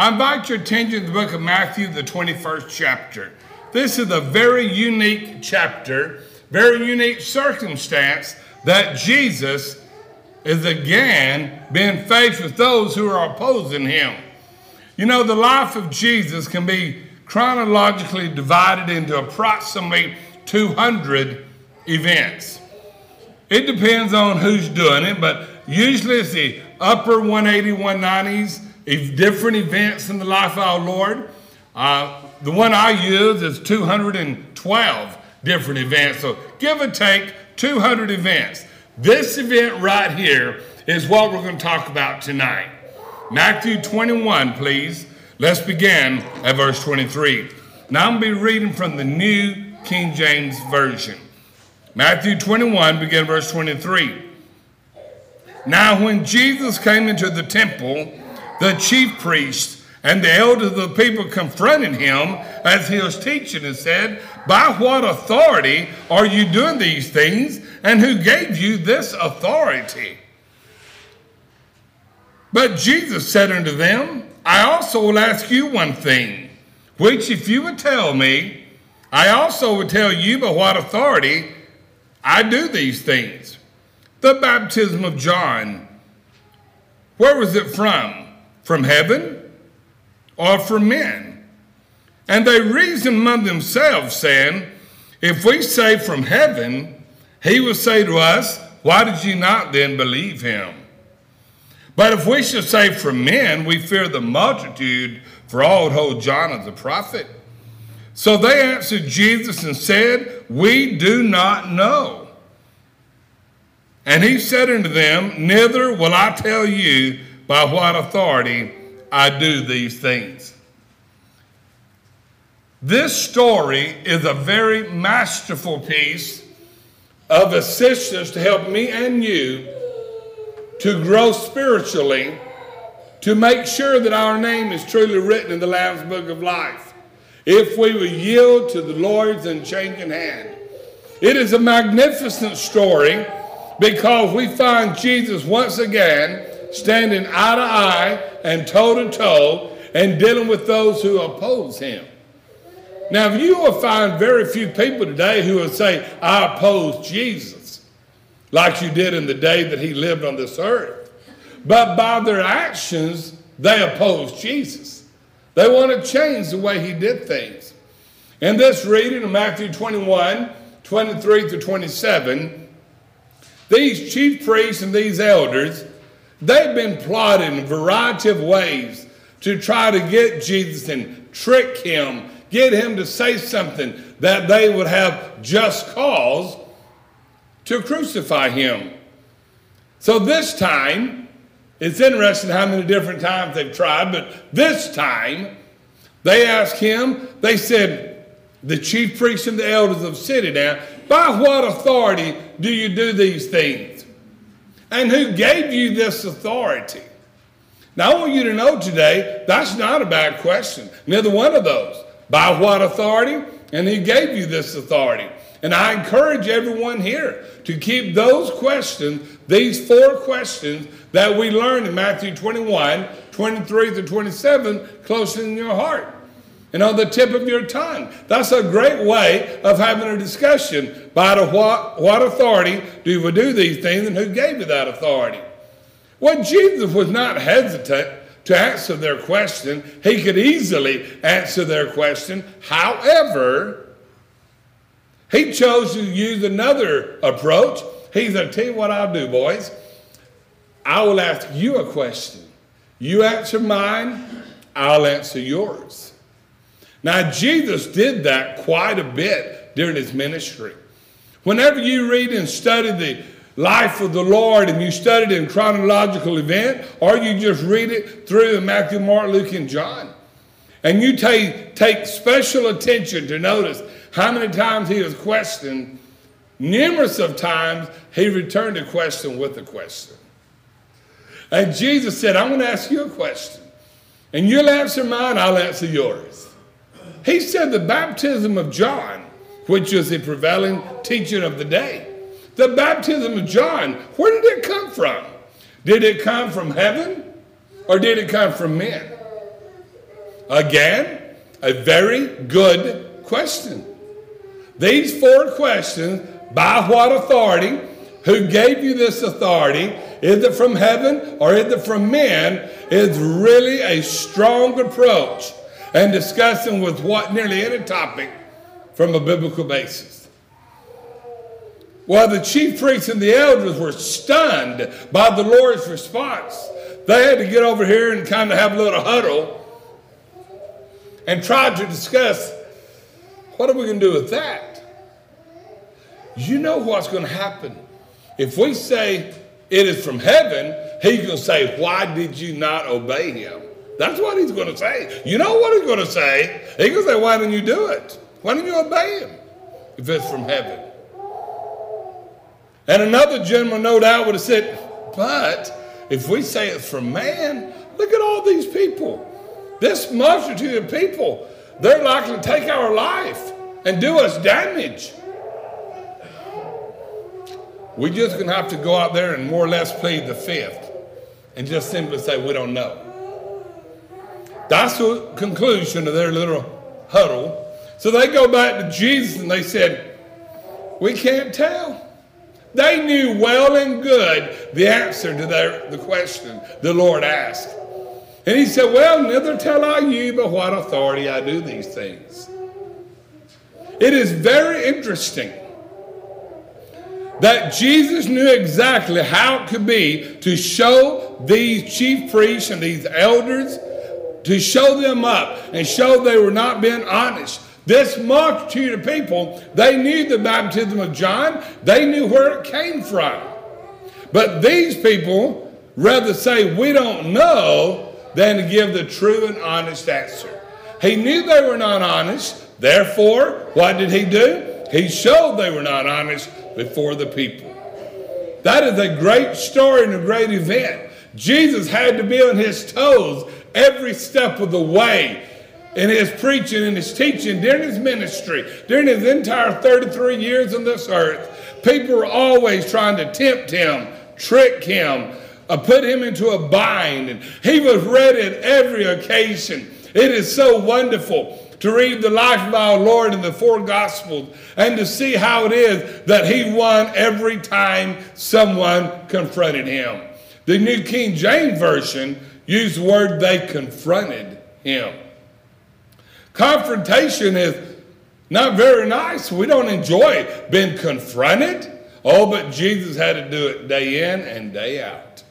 I invite your attention to the book of Matthew, the 21st chapter. This is a very unique chapter, very unique circumstance that Jesus is again being faced with those who are opposing him. You know, the life of Jesus can be chronologically divided into approximately 200 events. It depends on who's doing it, but usually it's the upper 180, 190s, different events in the life of our Lord. Uh, the one I use is 212 different events. So give or take 200 events. This event right here is what we're going to talk about tonight. Matthew 21, please. Let's begin at verse 23. Now I'm going to be reading from the New King James Version. Matthew 21, begin verse 23. Now, when Jesus came into the temple, the chief priests and the elders of the people confronted him as he was teaching and said, By what authority are you doing these things? And who gave you this authority? But Jesus said unto them, I also will ask you one thing, which if you would tell me, I also would tell you by what authority I do these things. The baptism of John, where was it from? From heaven or from men? And they reasoned among themselves, saying, If we say from heaven, he will say to us, Why did you not then believe him? But if we should say from men, we fear the multitude, for all hold John as a prophet. So they answered Jesus and said, We do not know. And he said unto them, Neither will I tell you by what authority I do these things. This story is a very masterful piece of assistance to help me and you to grow spiritually, to make sure that our name is truly written in the Lamb's Book of Life. If we will yield to the Lord's unchanging hand. It is a magnificent story because we find Jesus once again standing eye to eye and toe to toe and dealing with those who oppose him. Now, you will find very few people today who will say, I oppose Jesus, like you did in the day that he lived on this earth. But by their actions, they oppose Jesus. They want to change the way he did things. In this reading of Matthew 21, 23 to 27, these chief priests and these elders, they've been plotting a variety of ways to try to get Jesus and trick him, get him to say something that they would have just cause to crucify him. So this time, it's interesting how many different times they've tried, but this time they asked him, they said, the chief priests and the elders of the city now, by what authority do you do these things? And who gave you this authority? Now, I want you to know today that's not a bad question. Neither one of those. By what authority? And he gave you this authority. And I encourage everyone here to keep those questions, these four questions that we learned in Matthew 21, 23 to 27, close in your heart and on the tip of your tongue. That's a great way of having a discussion. By the what, what authority do you do these things and who gave you that authority? Well, Jesus was not hesitant to answer their question. He could easily answer their question. However, he chose to use another approach. He said, Tell you what I'll do, boys. I will ask you a question. You answer mine, I'll answer yours. Now, Jesus did that quite a bit during his ministry. Whenever you read and study the life of the Lord and you study it in chronological event, or you just read it through Matthew, Mark, Luke, and John, and you take, take special attention to notice how many times he was questioned, numerous of times he returned a question with a question. And Jesus said, I'm going to ask you a question. And you'll answer mine, I'll answer yours. He said the baptism of John, which is the prevailing teaching of the day, the baptism of John, where did it come from? Did it come from heaven or did it come from men? Again, a very good question. These four questions by what authority? Who gave you this authority? Is it from heaven or is it from men? Is really a strong approach and discussing with what nearly any topic from a biblical basis. Well, the chief priests and the elders were stunned by the Lord's response. They had to get over here and kind of have a little huddle and try to discuss what are we going to do with that? You know what's going to happen. If we say it is from heaven, he's going to say, Why did you not obey him? That's what he's going to say. You know what he's going to say? He's going to say, Why didn't you do it? Why didn't you obey him if it's from heaven? And another gentleman, no doubt, would have said, But if we say it's from man, look at all these people. This multitude of people, they're likely to take our life and do us damage. We're just to have to go out there and more or less plead the fifth and just simply say, we don't know. That's the conclusion of their little huddle. So they go back to Jesus and they said, we can't tell. They knew well and good the answer to their, the question the Lord asked. And he said, Well, neither tell I you by what authority I do these things. It is very interesting that Jesus knew exactly how it could be to show these chief priests and these elders, to show them up and show they were not being honest. This multitude of people, they knew the baptism of John, they knew where it came from. But these people rather say, We don't know, than to give the true and honest answer. He knew they were not honest, therefore, what did he do? He showed they were not honest before the people. That is a great story and a great event. Jesus had to be on his toes every step of the way in his preaching and his teaching during his ministry, during his entire 33 years on this earth. People were always trying to tempt him, trick him, uh, put him into a bind. And he was ready at every occasion. It is so wonderful to read the life of our Lord in the four Gospels and to see how it is that he won every time someone confronted him. The New King James Version used the word they confronted him. Confrontation is not very nice. We don't enjoy being confronted. Oh, but Jesus had to do it day in and day out.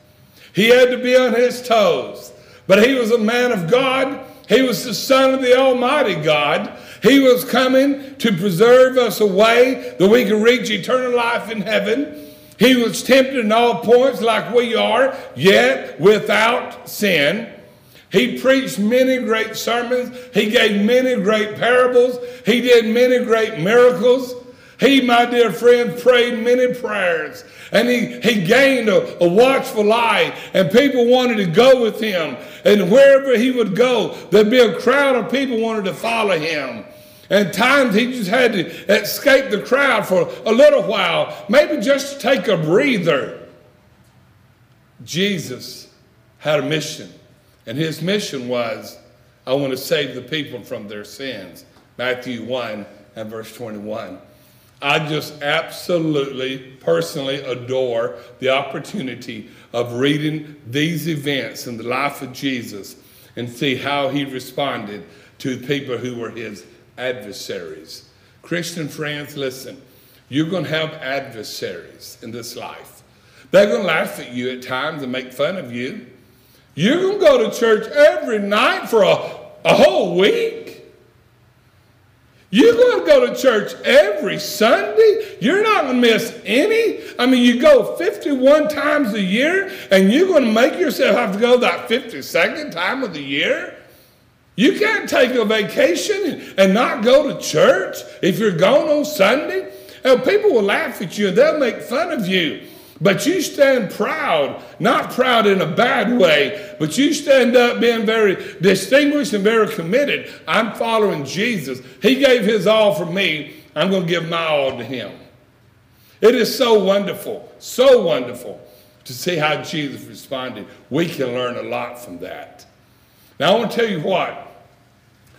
He had to be on his toes. But he was a man of God he was the Son of the Almighty God. He was coming to preserve us a way that we can reach eternal life in heaven. He was tempted in all points like we are, yet without sin. He preached many great sermons. He gave many great parables. He did many great miracles. He, my dear friend, prayed many prayers and he, he gained a, a watchful eye, and people wanted to go with him. And wherever he would go, there'd be a crowd of people wanted to follow him. And times he just had to escape the crowd for a little while, maybe just to take a breather. Jesus had a mission, and his mission was I want to save the people from their sins. Matthew 1 and verse 21. I just absolutely, personally adore the opportunity of reading these events in the life of Jesus and see how he responded to people who were his adversaries. Christian friends, listen, you're going to have adversaries in this life. They're going to laugh at you at times and make fun of you. You're going to go to church every night for a, a whole week. You're going to go to church every Sunday. You're not going to miss any. I mean, you go 51 times a year, and you're going to make yourself have to go that 52nd time of the year. You can't take a vacation and not go to church if you're gone on Sunday. And people will laugh at you and they'll make fun of you. But you stand proud, not proud in a bad way, but you stand up being very distinguished and very committed. I'm following Jesus. He gave his all for me. I'm going to give my all to him. It is so wonderful, so wonderful to see how Jesus responded. We can learn a lot from that. Now, I want to tell you what.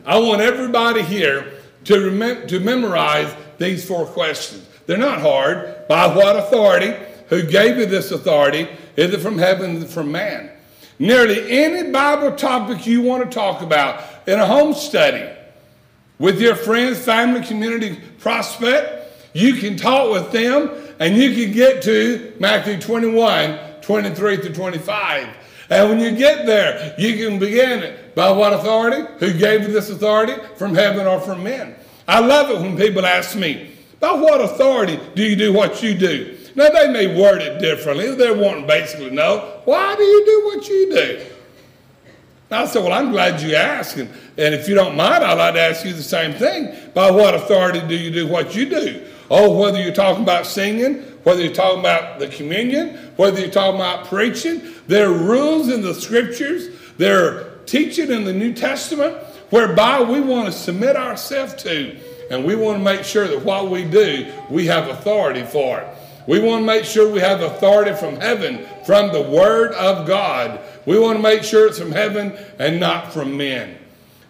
I want everybody here to, remem- to memorize these four questions. They're not hard. By what authority? Who gave you this authority? Is it from heaven? Is it from man? Nearly any Bible topic you want to talk about in a home study with your friends, family, community prospect, you can talk with them and you can get to Matthew 21, 23 to 25. And when you get there, you can begin it by what authority? Who gave you this authority? From heaven or from men? I love it when people ask me, by what authority do you do what you do? Now, they may word it differently. They're wanting basically know, why do you do what you do? I said, well, I'm glad you asked. And, and if you don't mind, I'd like to ask you the same thing. By what authority do you do what you do? Oh, whether you're talking about singing, whether you're talking about the communion, whether you're talking about preaching, there are rules in the scriptures, there are teaching in the New Testament whereby we want to submit ourselves to, and we want to make sure that what we do, we have authority for it. We want to make sure we have authority from heaven, from the Word of God. We want to make sure it's from heaven and not from men.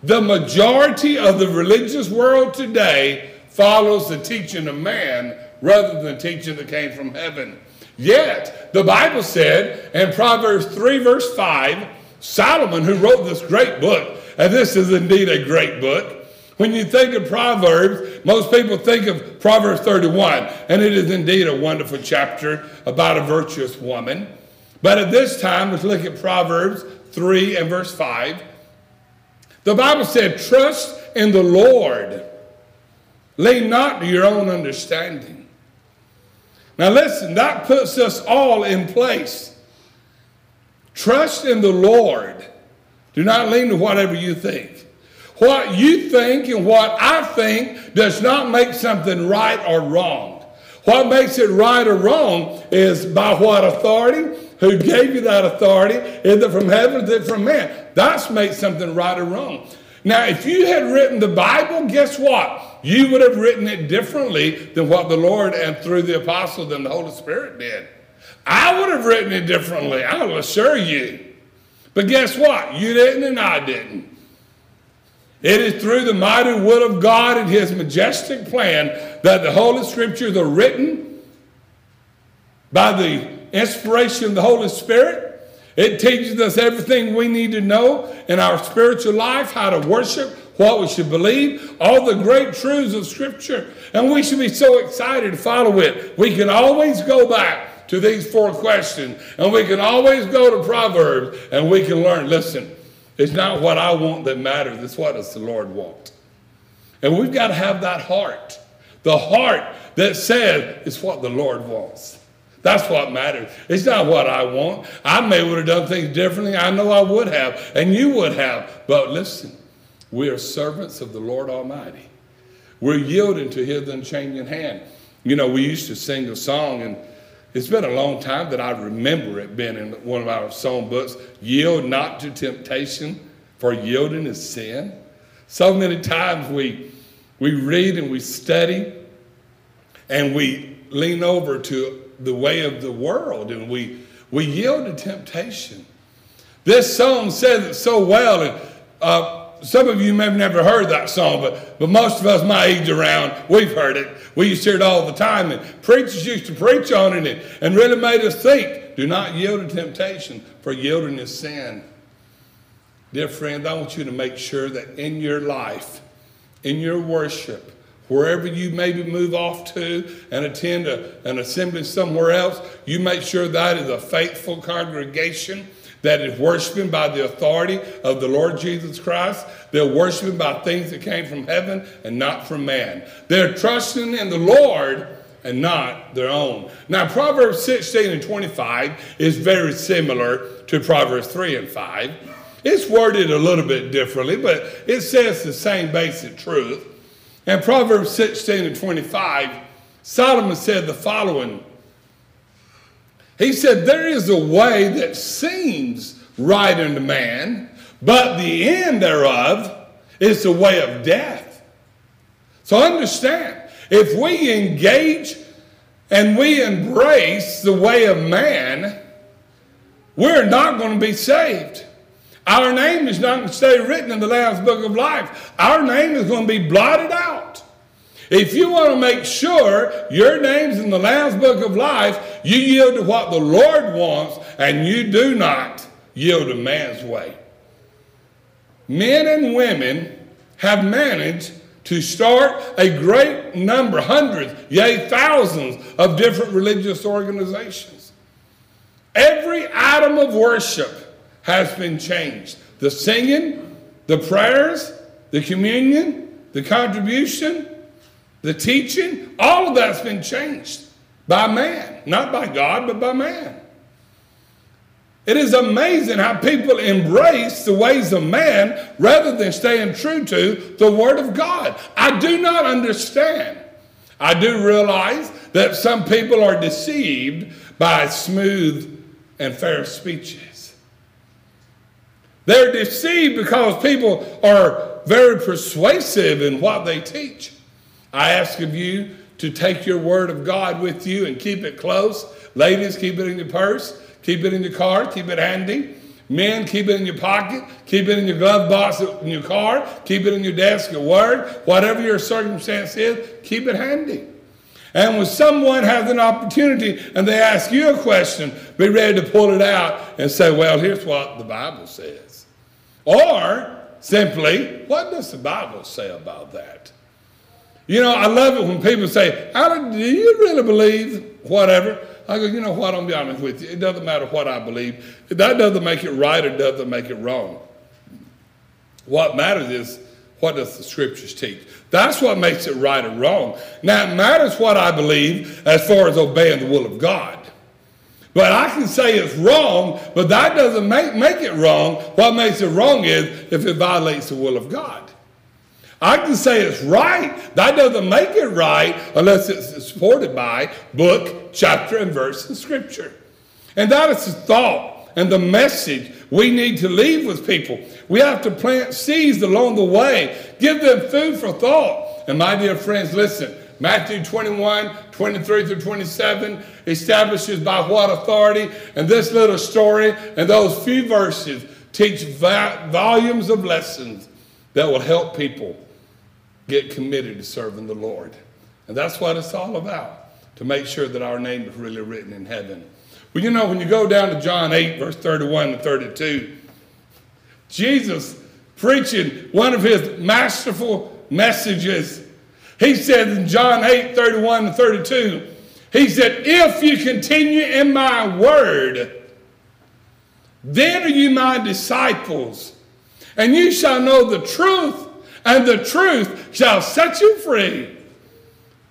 The majority of the religious world today follows the teaching of man rather than the teaching that came from heaven. Yet, the Bible said in Proverbs 3, verse 5, Solomon, who wrote this great book, and this is indeed a great book. When you think of Proverbs, most people think of Proverbs 31, and it is indeed a wonderful chapter about a virtuous woman. But at this time, let's look at Proverbs 3 and verse 5. The Bible said, Trust in the Lord, lean not to your own understanding. Now, listen, that puts us all in place. Trust in the Lord. Do not lean to whatever you think. What you think and what I think does not make something right or wrong. What makes it right or wrong is by what authority, who gave you that authority, is it from heaven, is it from man? That's makes something right or wrong. Now, if you had written the Bible, guess what? You would have written it differently than what the Lord and through the apostles and the Holy Spirit did. I would have written it differently, I will assure you. But guess what? You didn't and I didn't. It is through the mighty will of God and His majestic plan that the Holy Scriptures are written by the inspiration of the Holy Spirit. It teaches us everything we need to know in our spiritual life, how to worship, what we should believe, all the great truths of Scripture. And we should be so excited to follow it. We can always go back to these four questions, and we can always go to Proverbs, and we can learn. Listen, it's not what I want that matters, it's what does the Lord want. And we've got to have that heart. The heart that says it's what the Lord wants. That's what matters. It's not what I want. I may would have done things differently. I know I would have, and you would have. But listen, we are servants of the Lord Almighty. We're yielding to His unchanging hand. You know, we used to sing a song, and it's been a long time that I remember it being in one of our song books Yield not to temptation, for yielding is sin. So many times we, we read and we study and we lean over to the way of the world and we, we yield to temptation. This song says it so well, and uh, some of you may have never heard that song, but, but most of us my age around, we've heard it. We used to hear it all the time, and preachers used to preach on it and, really made us think do not yield to temptation, for yielding is sin. Dear friend, I want you to make sure that in your life, in your worship, wherever you maybe move off to and attend a, an assembly somewhere else, you make sure that is a faithful congregation that is worshiping by the authority of the Lord Jesus Christ. They're worshiping by things that came from heaven and not from man. They're trusting in the Lord and not their own. Now, Proverbs 16 and 25 is very similar to Proverbs 3 and 5. It's worded a little bit differently, but it says the same basic truth. In Proverbs 16 and 25, Solomon said the following he said, There is a way that seems right unto man, but the end thereof is the way of death. So understand, if we engage and we embrace the way of man, we're not going to be saved. Our name is not going to stay written in the Lamb's Book of Life. Our name is going to be blotted out. If you want to make sure your name's in the Lamb's Book of Life, you yield to what the Lord wants and you do not yield to man's way. Men and women have managed to start a great number, hundreds, yea, thousands of different religious organizations. Every item of worship has been changed. The singing, the prayers, the communion, the contribution, the teaching, all of that's been changed by man. Not by God, but by man. It is amazing how people embrace the ways of man rather than staying true to the Word of God. I do not understand. I do realize that some people are deceived by smooth and fair speeches. They're deceived because people are very persuasive in what they teach. I ask of you to take your Word of God with you and keep it close. Ladies, keep it in your purse. Keep it in your car, keep it handy. Men, keep it in your pocket, keep it in your glove box in your car, keep it in your desk at work, whatever your circumstance is, keep it handy. And when someone has an opportunity and they ask you a question, be ready to pull it out and say, Well, here's what the Bible says. Or simply, what does the Bible say about that? You know, I love it when people say, Do you really believe whatever? I go, you know what? I'll be honest with you. It doesn't matter what I believe. That doesn't make it right or doesn't make it wrong. What matters is what does the scriptures teach? That's what makes it right or wrong. Now, it matters what I believe as far as obeying the will of God. But I can say it's wrong, but that doesn't make, make it wrong. What makes it wrong is if it violates the will of God. I can say it's right. That doesn't make it right unless it's supported by book, chapter, and verse in Scripture. And that is the thought and the message we need to leave with people. We have to plant seeds along the way, give them food for thought. And my dear friends, listen Matthew 21, 23 through 27 establishes by what authority. And this little story and those few verses teach volumes of lessons that will help people get committed to serving the Lord. And that's what it's all about, to make sure that our name is really written in heaven. Well, you know, when you go down to John 8, verse 31 and 32, Jesus preaching one of his masterful messages. He said in John 8, 31 and 32, he said, If you continue in my word, then are you my disciples, and you shall know the truth, and the truth shall set you free.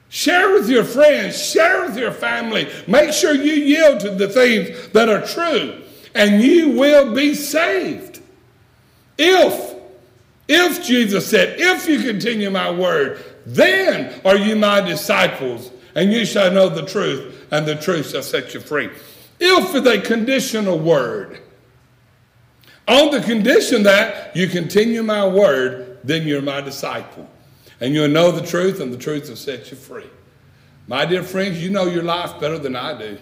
Share with your friends, share with your family. Make sure you yield to the things that are true, and you will be saved. If, if Jesus said, if you continue my word, then are you my disciples, and you shall know the truth, and the truth shall set you free. If is a conditional word. On the condition that you continue my word, then you're my disciple. And you'll know the truth, and the truth will set you free. My dear friends, you know your life better than I do.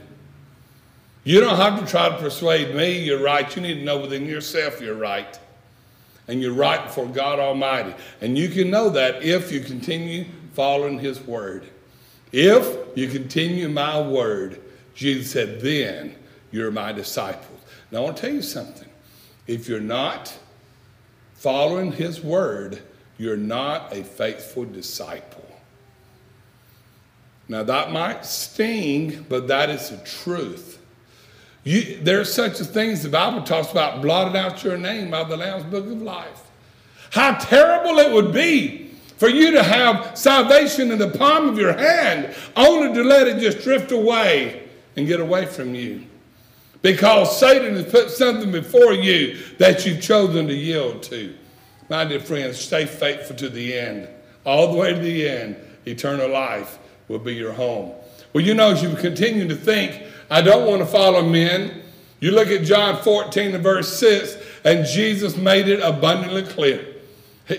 You don't have to try to persuade me you're right. You need to know within yourself you're right. And you're right before God Almighty. And you can know that if you continue following His word. If you continue my word, Jesus said, then you're my disciples. Now I want to tell you something. If you're not, following his word, you're not a faithful disciple. Now, that might sting, but that is the truth. You, there's such a thing as the Bible talks about blotted out your name out of the Lamb's book of life. How terrible it would be for you to have salvation in the palm of your hand, only to let it just drift away and get away from you. Because Satan has put something before you that you've chosen to yield to. My dear friends, stay faithful to the end. All the way to the end, eternal life will be your home. Well, you know, as you continue to think, I don't want to follow men. You look at John 14 and verse 6, and Jesus made it abundantly clear.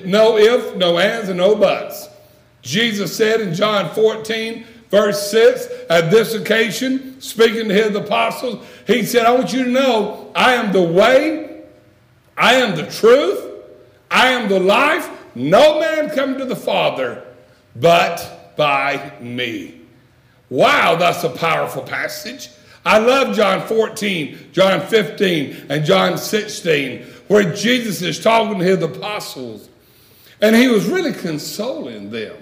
No if, no ands, and no buts. Jesus said in John 14, verse 6, at this occasion, speaking to his apostles, he said, I want you to know I am the way, I am the truth. I am the life. No man come to the Father but by me. Wow, that's a powerful passage. I love John 14, John 15, and John 16, where Jesus is talking to his apostles, and he was really consoling them.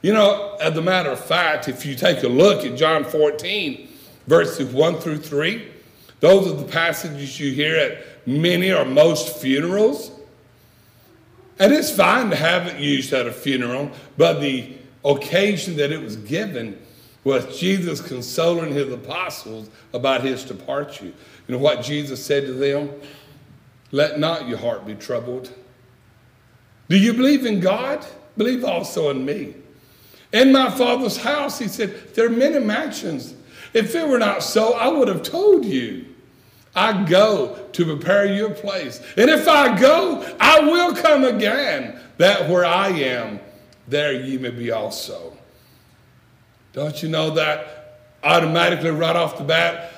You know, as a matter of fact, if you take a look at John 14, verses 1 through 3, those are the passages you hear at many or most funerals. And it's fine to have it used at a funeral, but the occasion that it was given was Jesus consoling his apostles about his departure. You know what Jesus said to them? Let not your heart be troubled. Do you believe in God? Believe also in me. In my Father's house, he said, there are many mansions. If it were not so, I would have told you. I go to prepare you a place. And if I go, I will come again, that where I am, there ye may be also. Don't you know that automatically right off the bat?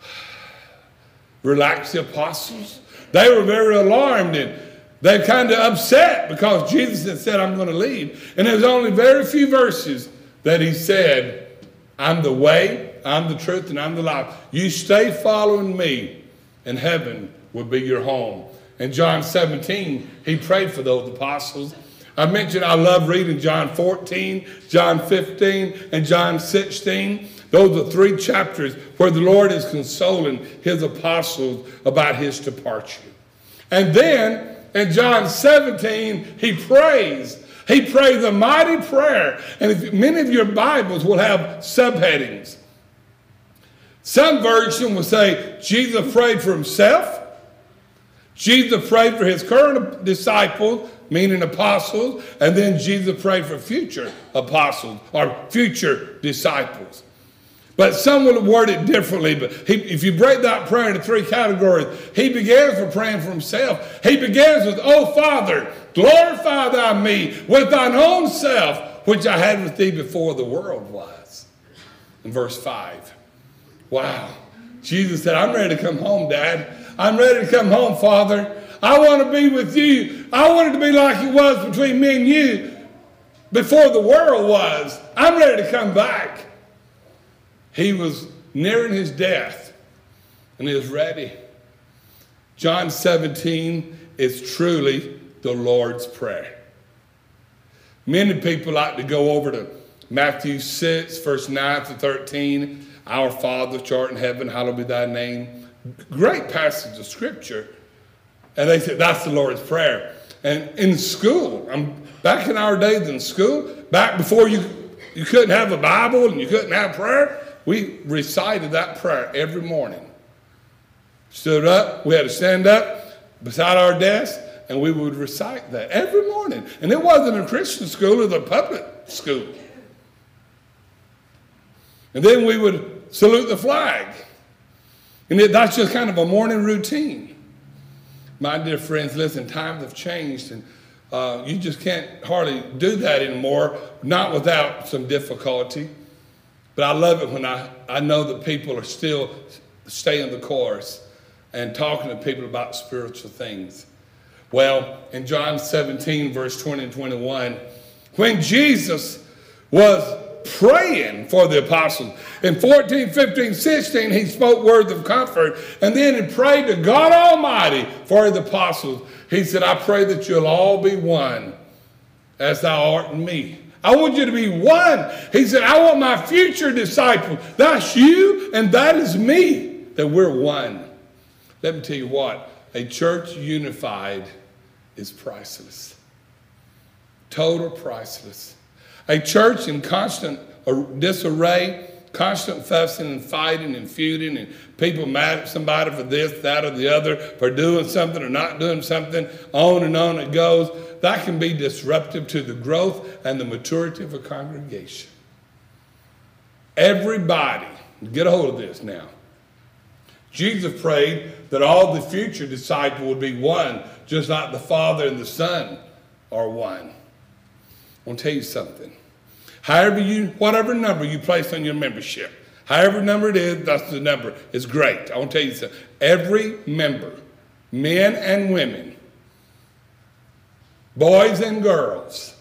Relax the apostles. They were very alarmed and they kind of upset because Jesus had said, I'm going to leave. And there's only very few verses that he said, I'm the way, I'm the truth, and I'm the life. You stay following me, and heaven will be your home. In John 17, he prayed for those apostles. I mentioned I love reading John 14, John 15, and John 16. Those are three chapters where the Lord is consoling his apostles about his departure. And then in John 17, he prays. He prays a mighty prayer. And if, many of your Bibles will have subheadings. Some version will say Jesus prayed for himself. Jesus prayed for his current disciples, meaning apostles, and then Jesus prayed for future apostles or future disciples. But some will word it differently. But he, if you break that prayer into three categories, he begins with praying for himself. He begins with, Oh Father, glorify thou me with thine own self, which I had with thee before the world was. In verse 5. Wow. Jesus said, I'm ready to come home, Dad. I'm ready to come home, Father. I want to be with you. I want it to be like it was between me and you before the world was. I'm ready to come back. He was nearing his death and was ready. John 17 is truly the Lord's Prayer. Many people like to go over to Matthew 6, verse 9 to 13. Our Father, which art in heaven, hallowed be thy name. Great passage of scripture. And they said, that's the Lord's Prayer. And in school, I'm back in our days in school, back before you, you couldn't have a Bible and you couldn't have prayer, we recited that prayer every morning. Stood up, we had to stand up beside our desk, and we would recite that every morning. And it wasn't a Christian school, it was a public school. And then we would salute the flag. And that's just kind of a morning routine. My dear friends, listen, times have changed, and uh, you just can't hardly do that anymore, not without some difficulty. But I love it when I, I know that people are still staying the course and talking to people about spiritual things. Well, in John 17, verse 20 and 21, when Jesus was praying for the apostles. In 14, 15, 16, he spoke words of comfort. And then he prayed to God Almighty for the apostles. He said, I pray that you'll all be one as thou art in me. I want you to be one. He said, I want my future disciples. That's you and that is me, that we're one. Let me tell you what a church unified is priceless, total priceless. A church in constant disarray, constant fussing and fighting and feuding, and people mad at somebody for this, that, or the other, for doing something or not doing something, on and on it goes. That can be disruptive to the growth and the maturity of a congregation. Everybody, get a hold of this now. Jesus prayed that all the future disciples would be one, just like the Father and the Son are one. I want to tell you something. However you, whatever number you place on your membership, however number it is, that's the number. It's great. I want to tell you something. Every member men and women, boys and girls,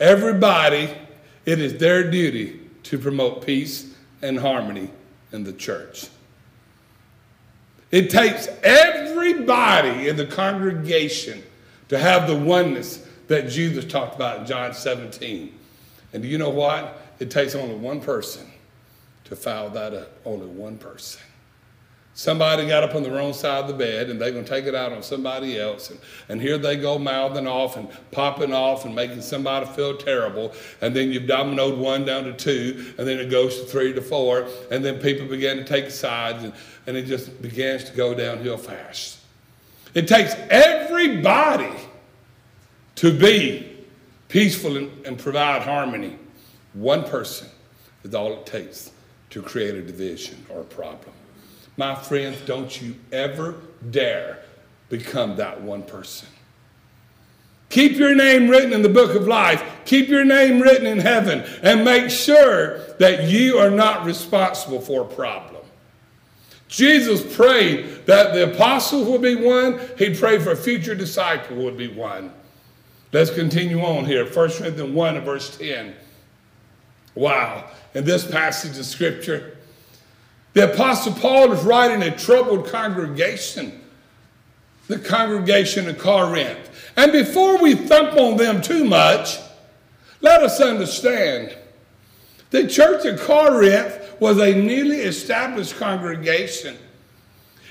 everybody, it is their duty to promote peace and harmony in the church. It takes everybody in the congregation to have the oneness that Jesus talked about in John 17. And do you know what? It takes only one person to foul that up. Only one person. Somebody got up on the wrong side of the bed and they're going to take it out on somebody else. And, and here they go mouthing off and popping off and making somebody feel terrible. And then you've dominoed one down to two, and then it goes to three to four. And then people begin to take sides, and, and it just begins to go downhill fast. It takes everybody to be peaceful and, and provide harmony. One person is all it takes to create a division or a problem. My friends, don't you ever dare become that one person. Keep your name written in the book of life. Keep your name written in heaven. And make sure that you are not responsible for a problem. Jesus prayed that the apostles would be one. He prayed for a future disciple would be one. Let's continue on here. 1 Corinthians 1 and verse 10. Wow. In this passage of scripture, the Apostle Paul is writing a troubled congregation, the congregation of Corinth. And before we thump on them too much, let us understand the church of Corinth was a newly established congregation.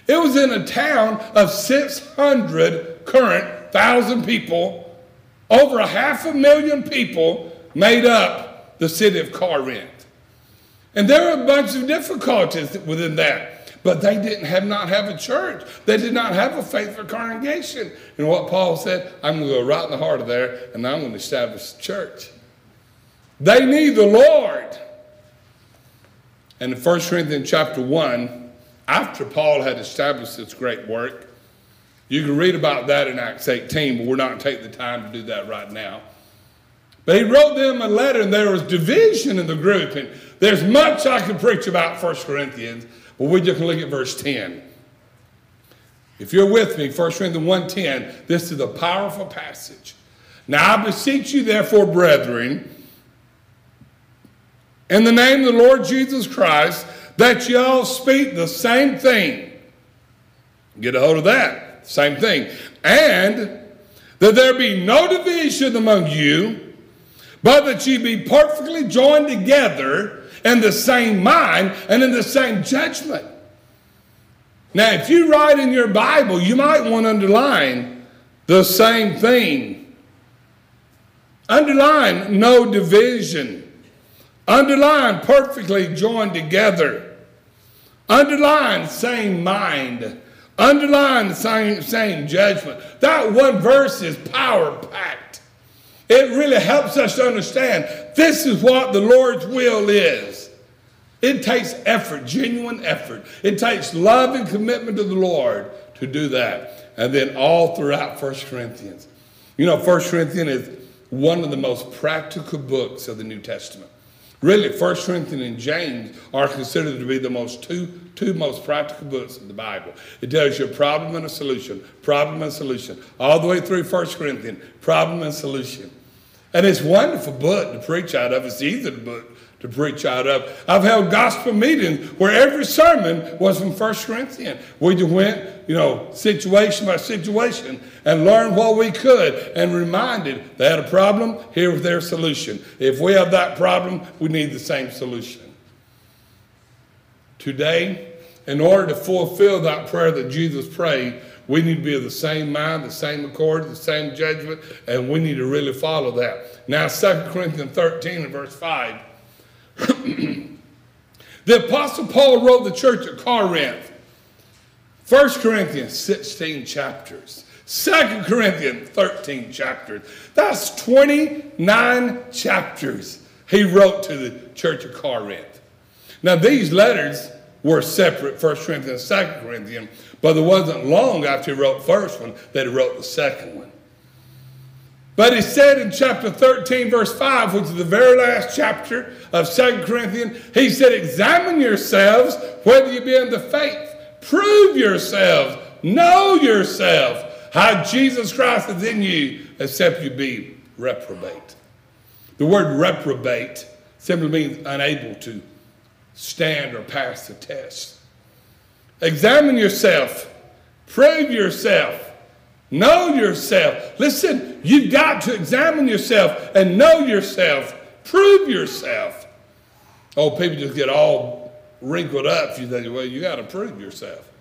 It was in a town of 600 current thousand people, over a half a million people made up the city of Corinth. And there were a bunch of difficulties within that. But they didn't have not have a church. They did not have a faithful congregation. And what Paul said, I'm going to go right in the heart of there and I'm going to establish a church. They need the Lord. And in 1 Corinthians chapter 1, after Paul had established this great work, you can read about that in Acts 18, but we're not going to take the time to do that right now. But he wrote them a letter, and there was division in the group. And there's much I could preach about 1 Corinthians, but we're just look at verse 10. If you're with me, 1 Corinthians 1.10, this is a powerful passage. Now I beseech you, therefore, brethren, in the name of the Lord Jesus Christ, that y'all speak the same thing. Get a hold of that. Same thing. And that there be no division among you, but that ye be perfectly joined together in the same mind and in the same judgment. Now, if you write in your Bible, you might want to underline the same thing. Underline no division. Underline perfectly joined together. Underline same mind. Underline same, same judgment. That one verse is power packed. It really helps us to understand this is what the Lord's will is. It takes effort, genuine effort. It takes love and commitment to the Lord to do that. And then all throughout 1 Corinthians. You know, 1 Corinthians is one of the most practical books of the New Testament. Really, 1 Corinthians and James are considered to be the most two, two most practical books of the Bible. It tells you a problem and a solution, problem and solution. All the way through 1 Corinthians, problem and solution. And it's wonderful book to preach out of. It's easy book to preach out of. I've held gospel meetings where every sermon was from 1 Corinthians. We just went, you know, situation by situation and learned what we could and reminded they had a problem, here was their solution. If we have that problem, we need the same solution. Today, in order to fulfill that prayer that Jesus prayed, we need to be of the same mind, the same accord, the same judgment, and we need to really follow that. Now, 2 Corinthians 13 and verse 5. the Apostle Paul wrote the church at Corinth. 1 Corinthians 16 chapters. 2 Corinthians 13 chapters. That's 29 chapters he wrote to the church of Corinth. Now, these letters were separate, 1 Corinthians, 2 Corinthians, but it wasn't long after he wrote the first one that he wrote the second one. But he said in chapter 13, verse 5, which is the very last chapter of 2 Corinthians, he said, Examine yourselves whether you be in the faith. Prove yourselves Know yourself. How Jesus Christ is in you, except you be reprobate. The word reprobate simply means unable to stand or pass the test. Examine yourself, prove yourself, know yourself. Listen, you've got to examine yourself and know yourself, prove yourself. Oh, people just get all wrinkled up you think, well, you got to prove yourself.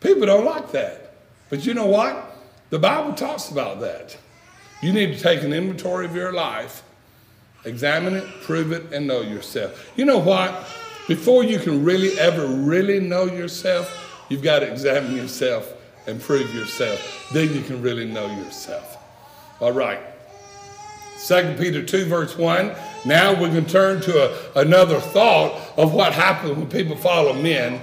People don't like that. But you know what? The Bible talks about that. You need to take an inventory of your life, examine it, prove it, and know yourself. You know what? Before you can really ever really know yourself, you've got to examine yourself and prove yourself. Then you can really know yourself. All right. 2 Peter 2, verse 1. Now we can turn to a, another thought of what happens when people follow men.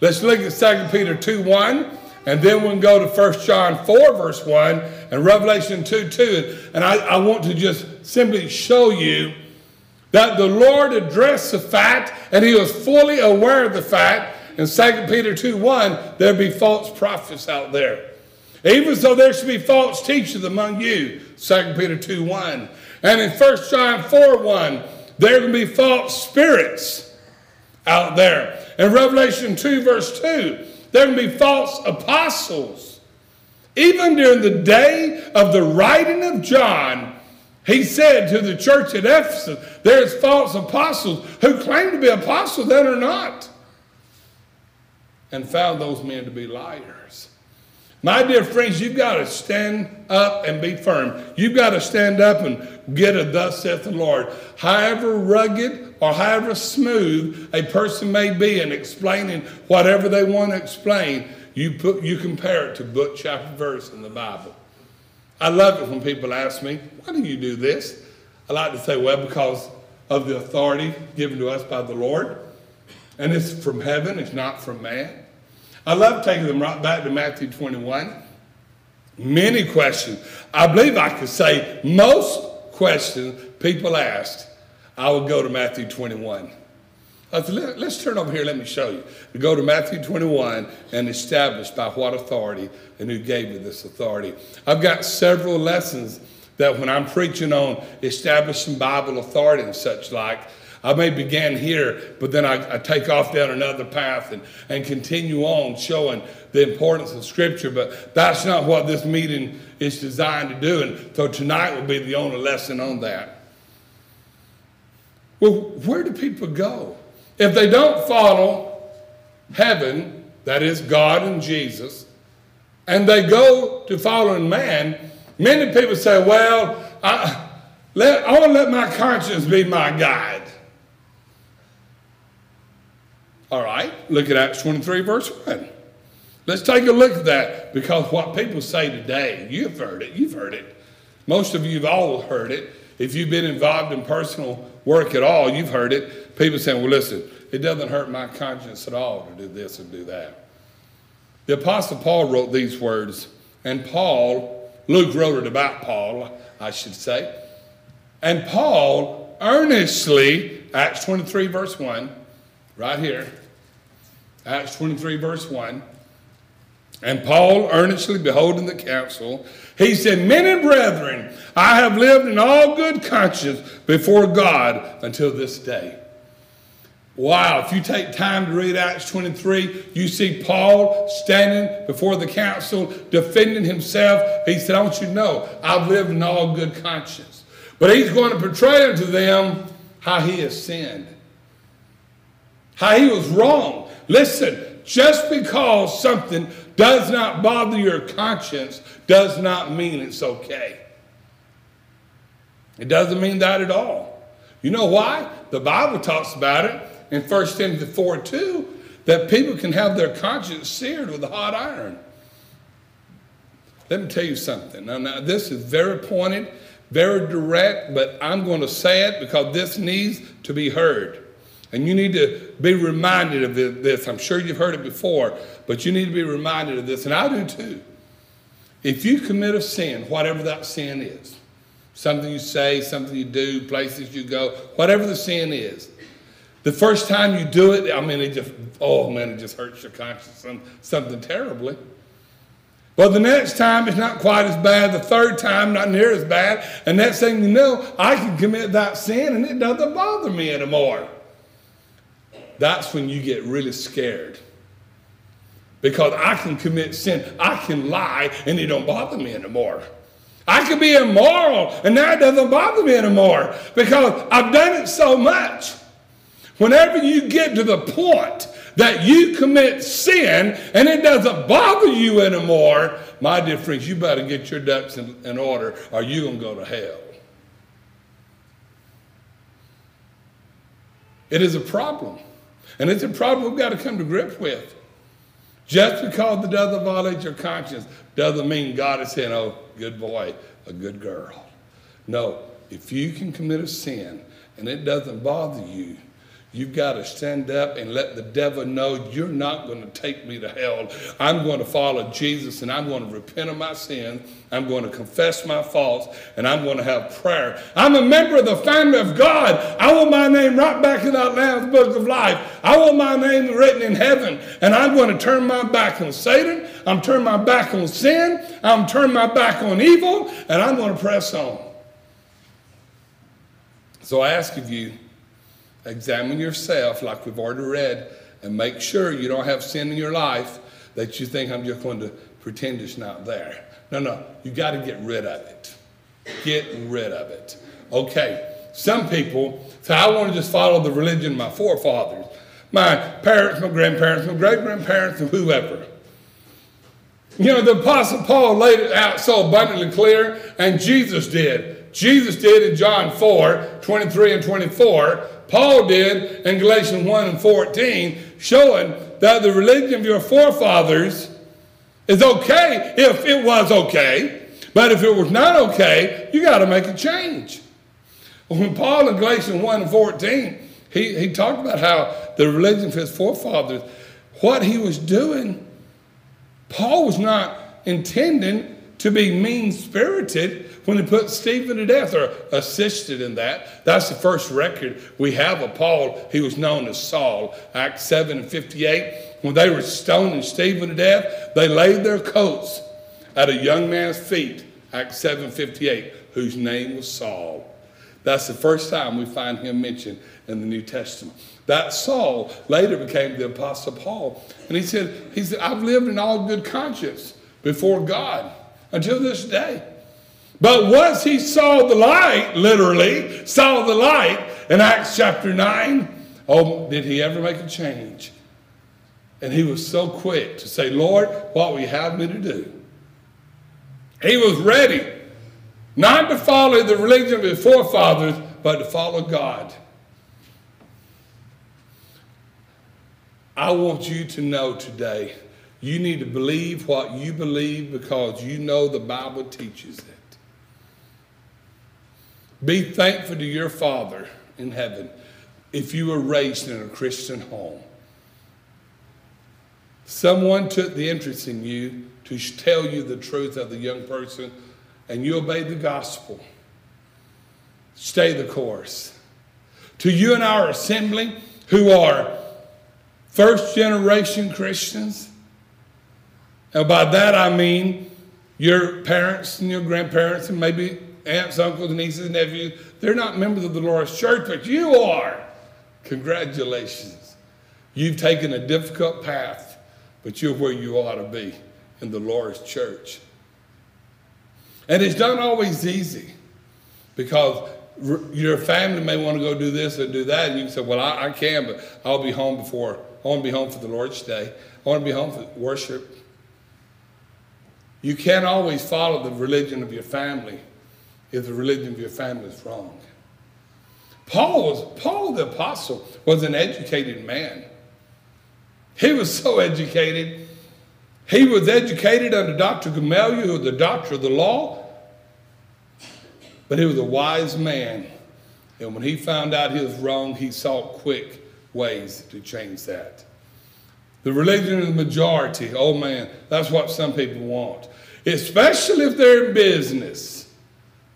Let's look at 2 Peter 2, 1. And then we can go to 1 John 4, verse 1, and Revelation 2, 2. And I, I want to just simply show you that the Lord addressed the fact, and he was fully aware of the fact, in 2 Peter 2, 1, there be false prophets out there. Even so, there should be false teachers among you, 2 Peter 2, 1. And in 1 John 4, 1, there can be false spirits out there. In Revelation 2, verse 2, there can be false apostles. Even during the day of the writing of John, he said to the church at Ephesus, there's false apostles who claim to be apostles that are not. And found those men to be liars. My dear friends, you've got to stand up and be firm. You've got to stand up and get a thus saith the Lord. However rugged or however smooth a person may be in explaining whatever they want to explain, you, put, you compare it to book, chapter, verse in the Bible. I love it when people ask me, why do you do this? I like to say, well, because of the authority given to us by the Lord. And it's from heaven, it's not from man. I love taking them right back to Matthew 21. Many questions. I believe I could say most questions people asked, I would go to Matthew 21. Uh, Said, Let, us turn over here, let me show you. We go to Matthew 21 and establish by what authority and who gave you this authority. I've got several lessons that when I'm preaching on establishing Bible authority and such like, I may begin here, but then I, I, take off down another path and, and continue on showing the importance of Scripture. But that's not what this meeting is designed to do. And so tonight will be the only lesson on that. Well, where do people go? If they don't follow heaven, that is God and Jesus, and they go to following man, many people say, well, I, let, I want to let my conscience be my guide. All right, look at Acts 23, verse 1. Let's take a look at that because what people say today, you've heard it, you've heard it. Most of you have all heard it. If you've been involved in personal work at all, you've heard it. People saying, well, listen, it doesn't hurt my conscience at all to do this and do that. The Apostle Paul wrote these words, and Paul, Luke wrote it about Paul, I should say. And Paul earnestly, Acts 23, verse 1, right here, Acts 23, verse 1. And Paul, earnestly beholding the council, he said, Men and brethren, I have lived in all good conscience before God until this day. Wow, if you take time to read Acts 23, you see Paul standing before the council defending himself. He said, I want you to know, I've lived in all good conscience. But he's going to portray unto them how he has sinned, how he was wrong. Listen, just because something does not bother your conscience does not mean it's okay. It doesn't mean that at all. You know why? The Bible talks about it in 1 Timothy 4 2 that people can have their conscience seared with a hot iron. Let me tell you something. Now, now, this is very pointed, very direct, but I'm going to say it because this needs to be heard. And you need to be reminded of this. I'm sure you've heard it before, but you need to be reminded of this, and I do too. If you commit a sin, whatever that sin is, something you say, something you do, places you go, whatever the sin is, the first time you do it, I mean, it just, oh man, it just hurts your conscience, something terribly. Well, the next time it's not quite as bad. The third time, not near as bad. And next thing you know, I can commit that sin and it doesn't bother me anymore. That's when you get really scared. Because I can commit sin, I can lie, and it don't bother me anymore. I can be immoral, and that doesn't bother me anymore because I've done it so much. Whenever you get to the point that you commit sin and it doesn't bother you anymore, my dear friends, you better get your ducks in, in order or you're going to go to hell. It is a problem. And it's a problem we've got to come to grips with. Just because it doesn't violate your conscience doesn't mean God is saying, oh, good boy, a good girl. No, if you can commit a sin and it doesn't bother you, You've got to stand up and let the devil know you're not going to take me to hell. I'm going to follow Jesus and I'm going to repent of my sin. I'm going to confess my faults and I'm going to have prayer. I'm a member of the family of God. I want my name right back in that Lamb's Book of Life. I want my name written in heaven. And I'm going to turn my back on Satan. I'm turning my back on sin. I'm turning my back on evil. And I'm going to press on. So I ask of you, examine yourself, like we've already read, and make sure you don't have sin in your life that you think I'm just going to pretend it's not there. No, no, you got to get rid of it. Get rid of it. Okay, some people say, I want to just follow the religion of my forefathers, my parents, my grandparents, my great grandparents, and whoever. You know, the Apostle Paul laid it out so abundantly clear, and Jesus did. Jesus did in John 4 23 and 24 Paul did in Galatians 1 and 14, showing that the religion of your forefathers is okay if it was okay, but if it was not okay, you got to make a change. When Paul in Galatians 1 and 14, he, he talked about how the religion of his forefathers, what he was doing, Paul was not intending to be mean spirited when he put Stephen to death or assisted in that. That's the first record we have of Paul. He was known as Saul. Acts 7 and 58. When they were stoning Stephen to death, they laid their coats at a young man's feet. Acts 7 58, whose name was Saul. That's the first time we find him mentioned in the New Testament. That Saul later became the Apostle Paul. And he said, he said, I've lived in all good conscience before God until this day. But once he saw the light, literally, saw the light in Acts chapter 9, oh, did he ever make a change? And he was so quick to say, Lord, what will you have me to do? He was ready not to follow the religion of his forefathers, but to follow God. I want you to know today you need to believe what you believe because you know the Bible teaches it. Be thankful to your Father in heaven if you were raised in a Christian home. Someone took the interest in you to tell you the truth of the young person, and you obeyed the gospel. Stay the course. To you and our assembly, who are first generation Christians, and by that I mean your parents and your grandparents, and maybe aunts, uncles, nieces, nephews, they're not members of the Lord's church, but you are. Congratulations. You've taken a difficult path, but you're where you ought to be in the Lord's church. And it's not always easy because your family may want to go do this or do that, and you can say, Well, I, I can, but I'll be home before, I want to be home for the Lord's day. I want to be home for worship. You can't always follow the religion of your family if the religion of your family is wrong. Paul was Paul the apostle was an educated man. He was so educated. He was educated under Dr. Gamaliel, who was the doctor of the law. But he was a wise man. And when he found out he was wrong, he sought quick ways to change that. The religion of the majority, oh man, that's what some people want. Especially if they're in business.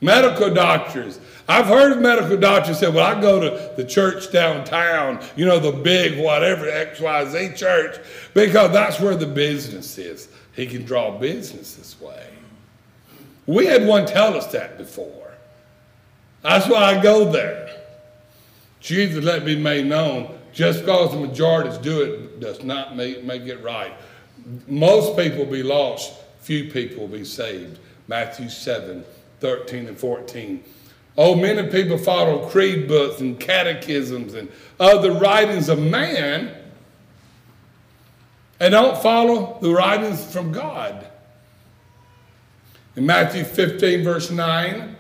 Medical doctors. I've heard of medical doctors say, well, I go to the church downtown, you know, the big whatever XYZ church, because that's where the business is. he can draw business this way. We had one tell us that before. That's why I go there. Jesus let me made known just because the majorities do it does not make, make it right. Most people be lost, few people be saved. Matthew 7, 13 and 14. Oh, many people follow creed books and catechisms and other writings of man and don't follow the writings from God. In Matthew 15, verse 9,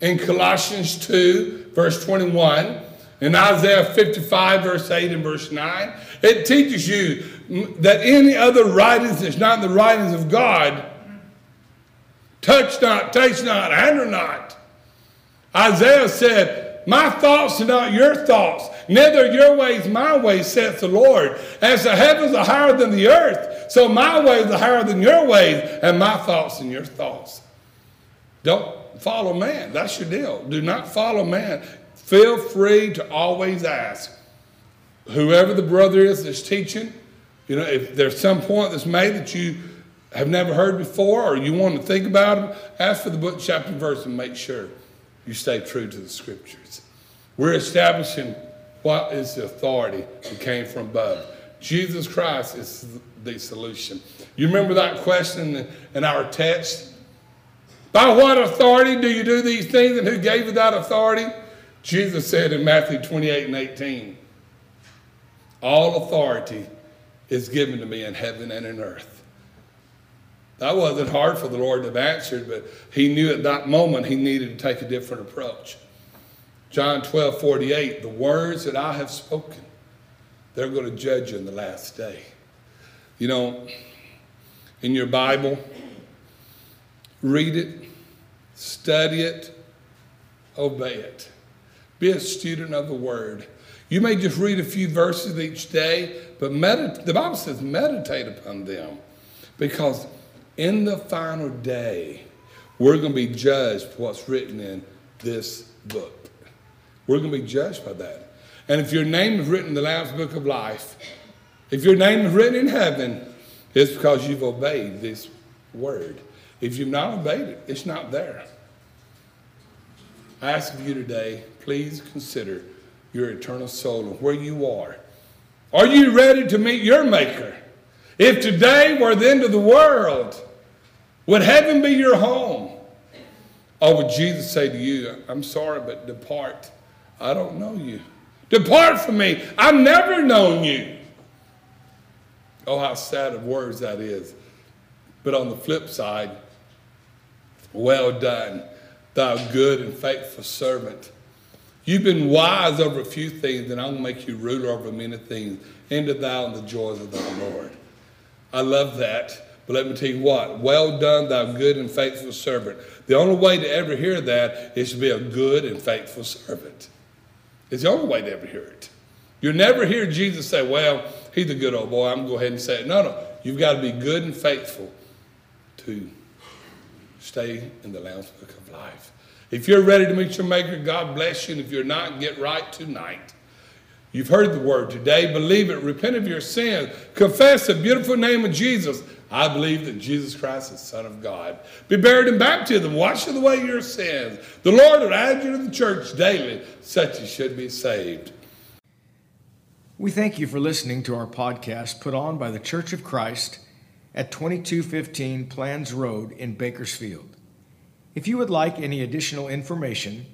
in Colossians 2, verse 21, in Isaiah 55, verse 8 and verse 9, it teaches you that any other writings that's not the writings of God, touch not, taste not, handle not. Isaiah said, My thoughts are not your thoughts, neither your ways my ways, saith the Lord. As the heavens are higher than the earth, so my ways are higher than your ways, and my thoughts than your thoughts. Don't follow man. That's your deal. Do not follow man. Feel free to always ask. Whoever the brother is that's teaching, you know, if there's some point that's made that you have never heard before or you want to think about them, ask for the book, chapter, and verse, and make sure you stay true to the scriptures. We're establishing what is the authority that came from above. Jesus Christ is the solution. You remember that question in our text? By what authority do you do these things, and who gave you that authority? Jesus said in Matthew 28 and 18, All authority is given to me in heaven and in earth. That wasn't hard for the Lord to have answered, but he knew at that moment he needed to take a different approach. John 12, 48, the words that I have spoken, they're going to judge you in the last day. You know, in your Bible, read it, study it, obey it. Be a student of the Word. You may just read a few verses each day, but medit- the Bible says meditate upon them because in the final day, we're going to be judged for what's written in this book. We're going to be judged by that. And if your name is written in the Lamb's Book of Life, if your name is written in heaven, it's because you've obeyed this word. If you've not obeyed it, it's not there. I ask of you today, please consider your eternal soul and where you are. Are you ready to meet your Maker? If today were the end of the world, would heaven be your home? Or would Jesus say to you, I'm sorry, but depart. I don't know you. Depart from me. I've never known you. Oh, how sad of words that is. But on the flip side, well done, thou good and faithful servant. You've been wise over a few things, and I'll make you ruler over many things. Enter thou in the joys of thy Lord. I love that. But let me tell you what, well done, thou good and faithful servant. The only way to ever hear that is to be a good and faithful servant. It's the only way to ever hear it. You'll never hear Jesus say, Well, he's a good old boy. I'm going to go ahead and say it. No, no. You've got to be good and faithful to stay in the Lamb's Book of Life. If you're ready to meet your Maker, God bless you. And if you're not, get right tonight. You've heard the word today. Believe it. Repent of your sins. Confess the beautiful name of Jesus. I believe that Jesus Christ is Son of God. Be buried in baptism. Wash away your sins. The Lord will add you to the church daily. Such as should be saved. We thank you for listening to our podcast put on by the Church of Christ at 2215 Planz Road in Bakersfield. If you would like any additional information,